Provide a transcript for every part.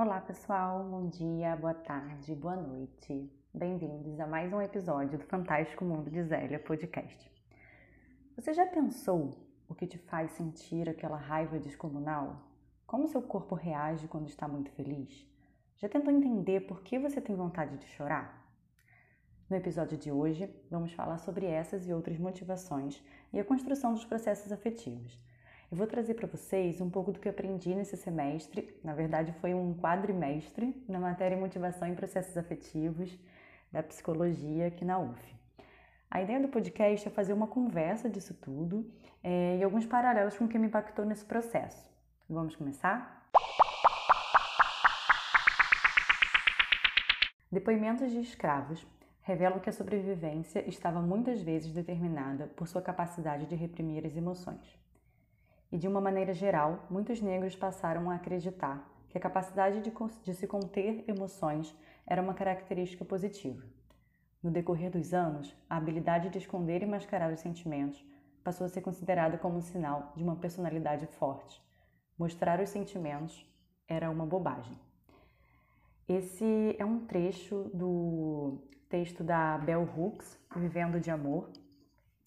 Olá, pessoal. Bom dia, boa tarde, boa noite. Bem-vindos a mais um episódio do Fantástico Mundo de Zélia podcast. Você já pensou o que te faz sentir aquela raiva descomunal? Como seu corpo reage quando está muito feliz? Já tentou entender por que você tem vontade de chorar? No episódio de hoje, vamos falar sobre essas e outras motivações e a construção dos processos afetivos eu vou trazer para vocês um pouco do que aprendi nesse semestre, na verdade foi um quadrimestre na matéria Motivação em Processos Afetivos da Psicologia aqui na UF. A ideia do podcast é fazer uma conversa disso tudo é, e alguns paralelos com o que me impactou nesse processo. Vamos começar? Depoimentos de escravos revelam que a sobrevivência estava muitas vezes determinada por sua capacidade de reprimir as emoções. E de uma maneira geral, muitos negros passaram a acreditar que a capacidade de, de se conter emoções era uma característica positiva. No decorrer dos anos, a habilidade de esconder e mascarar os sentimentos passou a ser considerada como um sinal de uma personalidade forte. Mostrar os sentimentos era uma bobagem. Esse é um trecho do texto da Bell Hooks, Vivendo de Amor,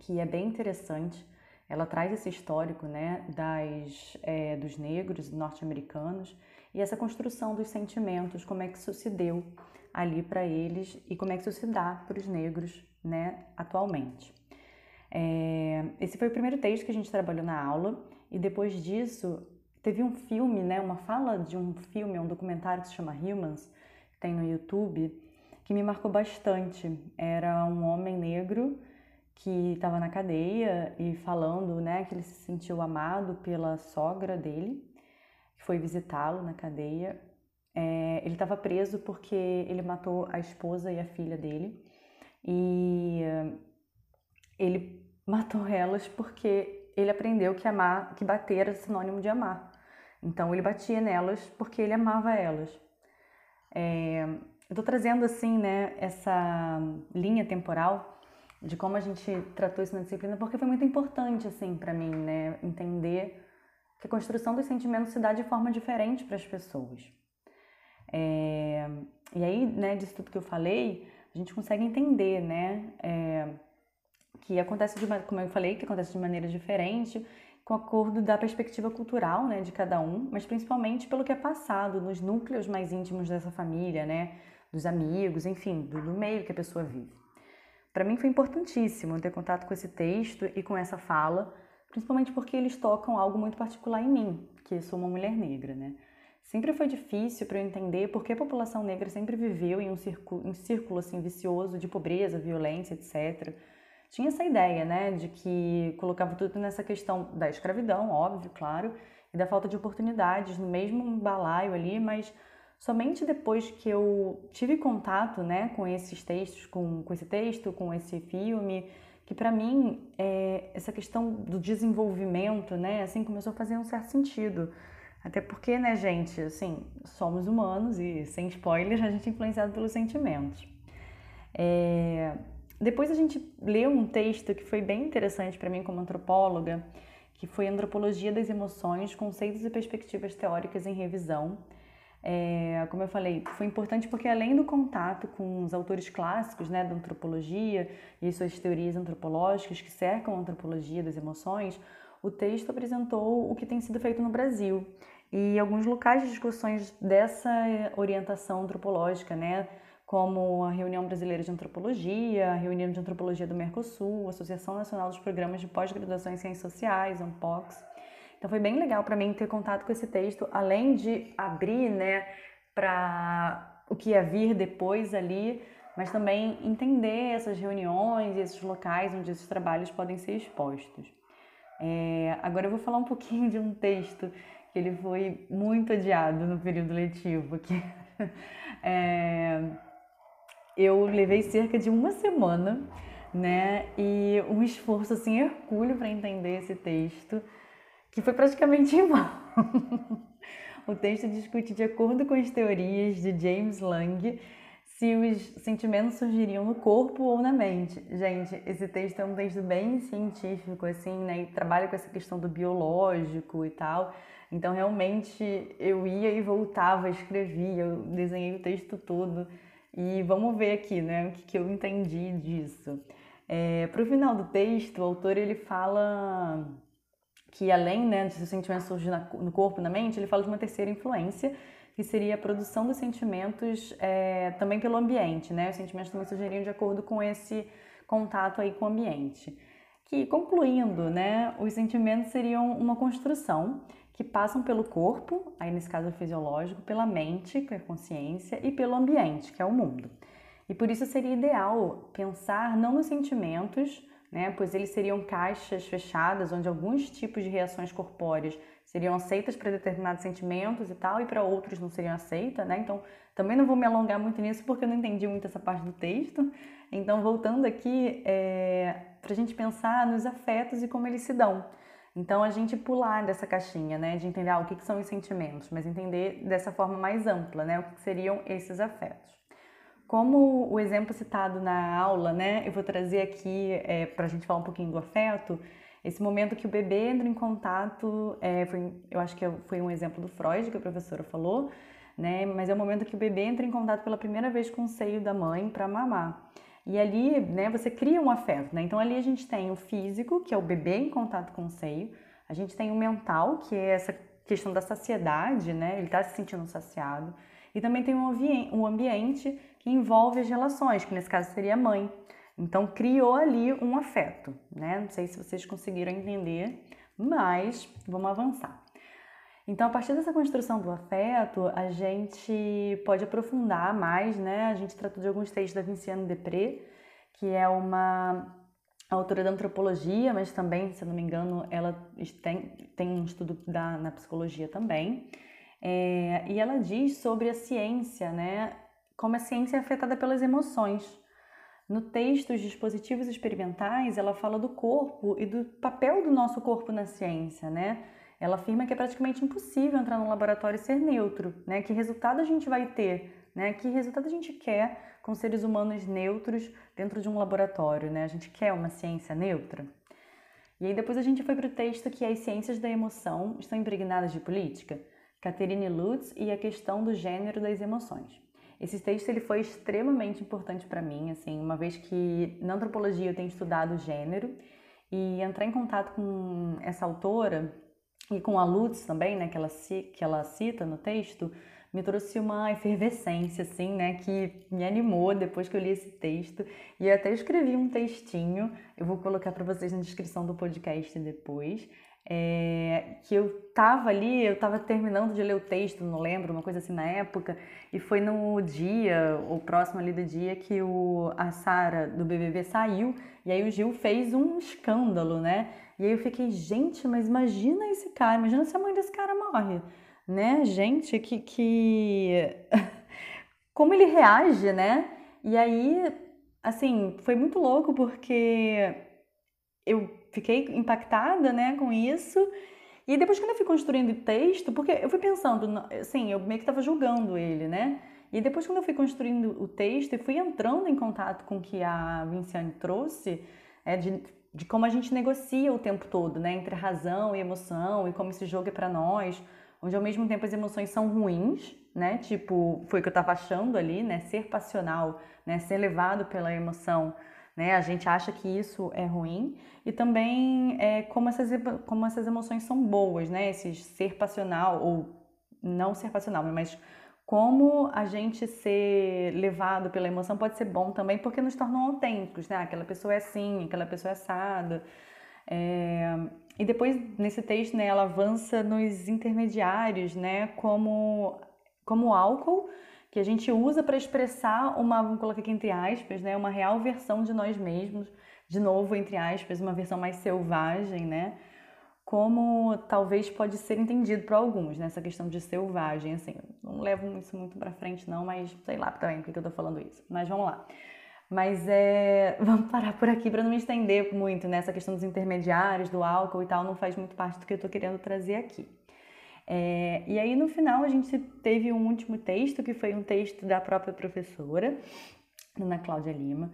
que é bem interessante ela traz esse histórico né, das, é, dos negros norte-americanos e essa construção dos sentimentos, como é que isso se deu ali para eles e como é que isso se dá para os negros né, atualmente. É, esse foi o primeiro texto que a gente trabalhou na aula e depois disso teve um filme, né, uma fala de um filme, um documentário que se chama Humans, que tem no YouTube, que me marcou bastante. Era um homem negro que estava na cadeia e falando, né, que ele se sentiu amado pela sogra dele, que foi visitá-lo na cadeia. É, ele estava preso porque ele matou a esposa e a filha dele e ele matou elas porque ele aprendeu que amar, que bater era sinônimo de amar. Então ele batia nelas porque ele amava elas. É, eu estou trazendo assim, né, essa linha temporal de como a gente tratou isso na disciplina, porque foi muito importante, assim, para mim, né? Entender que a construção dos sentimentos se dá de forma diferente para as pessoas. É, e aí, né, disso tudo que eu falei, a gente consegue entender, né? É, que acontece, de, como eu falei, que acontece de maneira diferente, com acordo da perspectiva cultural, né, de cada um, mas principalmente pelo que é passado nos núcleos mais íntimos dessa família, né? Dos amigos, enfim, do, do meio que a pessoa vive. Para mim foi importantíssimo ter contato com esse texto e com essa fala, principalmente porque eles tocam algo muito particular em mim, que sou uma mulher negra, né? Sempre foi difícil para eu entender por que a população negra sempre viveu em um círculo, um círculo assim vicioso de pobreza, violência, etc. Tinha essa ideia, né, de que colocava tudo nessa questão da escravidão, óbvio, claro, e da falta de oportunidades no mesmo balaio ali, mas Somente depois que eu tive contato né, com esses textos, com, com esse texto, com esse filme, que para mim é, essa questão do desenvolvimento, né, assim começou a fazer um certo sentido. Até porque, né, gente, assim, somos humanos e sem spoilers a gente é influenciado pelos sentimentos. É... Depois a gente leu um texto que foi bem interessante para mim como antropóloga, que foi Antropologia das Emoções, Conceitos e Perspectivas Teóricas em Revisão, é, como eu falei, foi importante porque além do contato com os autores clássicos né, da antropologia e suas teorias antropológicas que cercam a antropologia das emoções, o texto apresentou o que tem sido feito no Brasil e alguns locais de discussões dessa orientação antropológica, né, como a Reunião Brasileira de Antropologia, a Reunião de Antropologia do Mercosul, a Associação Nacional dos Programas de Pós-Graduação em Ciências Sociais, ANPOX, então foi bem legal para mim ter contato com esse texto, além de abrir, né, para o que ia vir depois ali, mas também entender essas reuniões e esses locais onde esses trabalhos podem ser expostos. É, agora eu vou falar um pouquinho de um texto que ele foi muito adiado no período letivo, que é, eu levei cerca de uma semana, né, e um esforço assim hercúleo para entender esse texto que foi praticamente vão. o texto discute, de acordo com as teorias de James Lang, se os sentimentos surgiriam no corpo ou na mente. Gente, esse texto é um texto bem científico, assim, né? E trabalha com essa questão do biológico e tal. Então, realmente, eu ia e voltava, escrevia, eu desenhei o texto todo. E vamos ver aqui, né, o que, que eu entendi disso. É, Para o final do texto, o autor ele fala que além né, de sentimentos surgir no corpo e na mente, ele fala de uma terceira influência, que seria a produção dos sentimentos é, também pelo ambiente, né? Os sentimentos também surgiriam de acordo com esse contato aí com o ambiente. Que, concluindo, né, os sentimentos seriam uma construção que passam pelo corpo, aí nesse caso fisiológico, pela mente, que é a consciência, e pelo ambiente, que é o mundo. E por isso seria ideal pensar não nos sentimentos, né, pois eles seriam caixas fechadas onde alguns tipos de reações corpóreas seriam aceitas para determinados sentimentos e tal, e para outros não seriam aceitas, né? Então, também não vou me alongar muito nisso porque eu não entendi muito essa parte do texto. Então, voltando aqui, é, para a gente pensar nos afetos e como eles se dão. Então, a gente pular dessa caixinha, né, de entender ah, o que, que são os sentimentos, mas entender dessa forma mais ampla, né, o que seriam esses afetos. Como o exemplo citado na aula, né, eu vou trazer aqui é, para a gente falar um pouquinho do afeto, esse momento que o bebê entra em contato, é, foi, eu acho que foi um exemplo do Freud que a professora falou, né, mas é o momento que o bebê entra em contato pela primeira vez com o seio da mãe para mamar. E ali, né, você cria um afeto, né? Então ali a gente tem o físico, que é o bebê em contato com o seio, a gente tem o mental, que é essa questão da saciedade, né? Ele está se sentindo saciado. E também tem o ambiente que envolve as relações, que nesse caso seria a mãe. Então criou ali um afeto, né? Não sei se vocês conseguiram entender, mas vamos avançar. Então, a partir dessa construção do afeto, a gente pode aprofundar mais, né? A gente tratou de alguns textos da Vinciane Depré, que é uma autora da antropologia, mas também, se não me engano, ela tem, tem um estudo da, na psicologia também. É, e ela diz sobre a ciência, né? Como a ciência é afetada pelas emoções. No texto Os Dispositivos Experimentais, ela fala do corpo e do papel do nosso corpo na ciência, né? Ela afirma que é praticamente impossível entrar no laboratório e ser neutro, né? Que resultado a gente vai ter, né? Que resultado a gente quer com seres humanos neutros dentro de um laboratório, né? A gente quer uma ciência neutra. E aí depois a gente foi para o texto que as ciências da emoção estão impregnadas de política, Catherine Lutz e a questão do gênero das emoções. Esse texto ele foi extremamente importante para mim, assim, uma vez que na antropologia eu tenho estudado gênero e entrar em contato com essa autora e com a Lutz também, né, que ela, que ela cita no texto, me trouxe uma efervescência, assim, né, que me animou depois que eu li esse texto. E eu até escrevi um textinho, eu vou colocar para vocês na descrição do podcast depois. É, que eu tava ali, eu tava terminando de ler o texto, não lembro, uma coisa assim na época, e foi no dia, ou próximo ali do dia, que o, a Sara do BBB saiu, e aí o Gil fez um escândalo, né? E aí eu fiquei, gente, mas imagina esse cara, imagina se a mãe desse cara morre né? Gente, que, que... como ele reage, né? E aí, assim, foi muito louco porque eu fiquei impactada, né, com isso. E depois quando eu fui construindo texto, porque eu fui pensando, assim, eu meio que estava julgando ele, né? E depois quando eu fui construindo o texto e fui entrando em contato com o que a Vinciane trouxe, é, de, de como a gente negocia o tempo todo, né, entre razão e emoção e como esse jogo é para nós, onde ao mesmo tempo as emoções são ruins, né? Tipo, foi o que eu estava achando ali, né? Ser passional, né? Ser levado pela emoção, né? A gente acha que isso é ruim e também é, como, essas, como essas emoções são boas, né? Esse ser passional ou não ser passional, mas como a gente ser levado pela emoção pode ser bom também porque nos tornam autênticos, né? Aquela pessoa é assim, aquela pessoa é assada. É, e depois, nesse texto, né, ela avança nos intermediários, né, como, como álcool, que a gente usa para expressar uma, vamos colocar aqui entre aspas, né, uma real versão de nós mesmos, de novo, entre aspas, uma versão mais selvagem, né, como talvez pode ser entendido para alguns, né, questão de selvagem, assim, não levo isso muito para frente não, mas sei lá também por que eu tô falando isso, mas vamos lá. Mas é, vamos parar por aqui para não me estender muito nessa questão dos intermediários, do álcool e tal, não faz muito parte do que eu estou querendo trazer aqui. É, e aí no final a gente teve um último texto, que foi um texto da própria professora, Ana Cláudia Lima,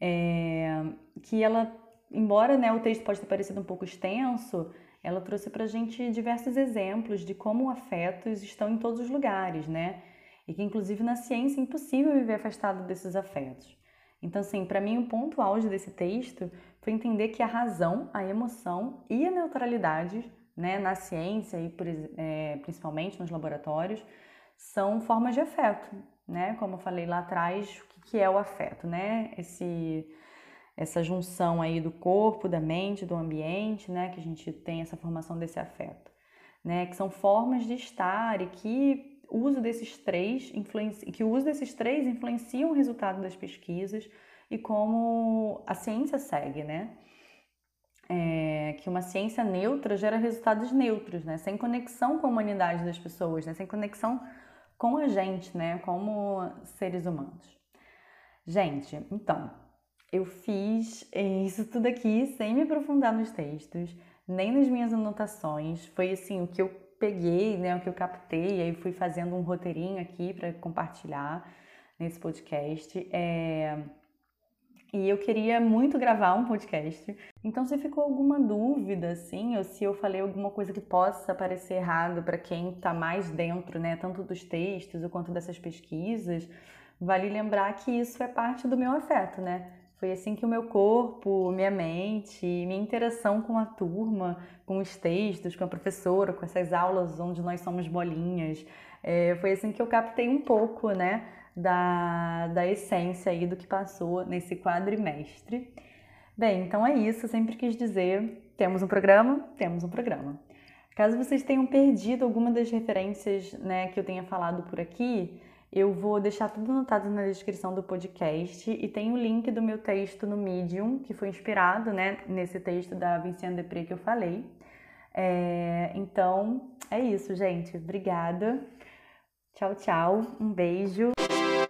é, que ela, embora né, o texto pode ter parecido um pouco extenso, ela trouxe para a gente diversos exemplos de como afetos estão em todos os lugares, né? E que inclusive na ciência é impossível viver afastado desses afetos. Então, assim, para mim o ponto auge desse texto foi entender que a razão, a emoção e a neutralidade né, na ciência e é, principalmente nos laboratórios, são formas de afeto, né? Como eu falei lá atrás, o que é o afeto, né? Esse, essa junção aí do corpo, da mente, do ambiente, né? Que a gente tem essa formação desse afeto, né? Que são formas de estar e que o uso desses três influencia, que o uso desses três influenciam o resultado das pesquisas e como a ciência segue, né? É, que uma ciência neutra gera resultados neutros, né? Sem conexão com a humanidade das pessoas, né? Sem conexão com a gente, né? Como seres humanos. Gente, então, eu fiz isso tudo aqui sem me aprofundar nos textos, nem nas minhas anotações. Foi assim, o que eu peguei, né? O que eu captei, aí fui fazendo um roteirinho aqui para compartilhar nesse podcast. É... E eu queria muito gravar um podcast. Então, se ficou alguma dúvida, assim, ou se eu falei alguma coisa que possa parecer errado para quem está mais dentro, né, tanto dos textos quanto dessas pesquisas, vale lembrar que isso é parte do meu afeto, né? Foi assim que o meu corpo, minha mente, minha interação com a turma, com os textos, com a professora, com essas aulas onde nós somos bolinhas, é, foi assim que eu captei um pouco, né? Da, da essência aí do que passou nesse quadrimestre. Bem, então é isso, eu sempre quis dizer, temos um programa, temos um programa. Caso vocês tenham perdido alguma das referências né, que eu tenha falado por aqui, eu vou deixar tudo anotado na descrição do podcast e tem o link do meu texto no Medium, que foi inspirado né, nesse texto da Vinciane Depré que eu falei. É, então, é isso, gente. Obrigada. Tchau, tchau. Um beijo.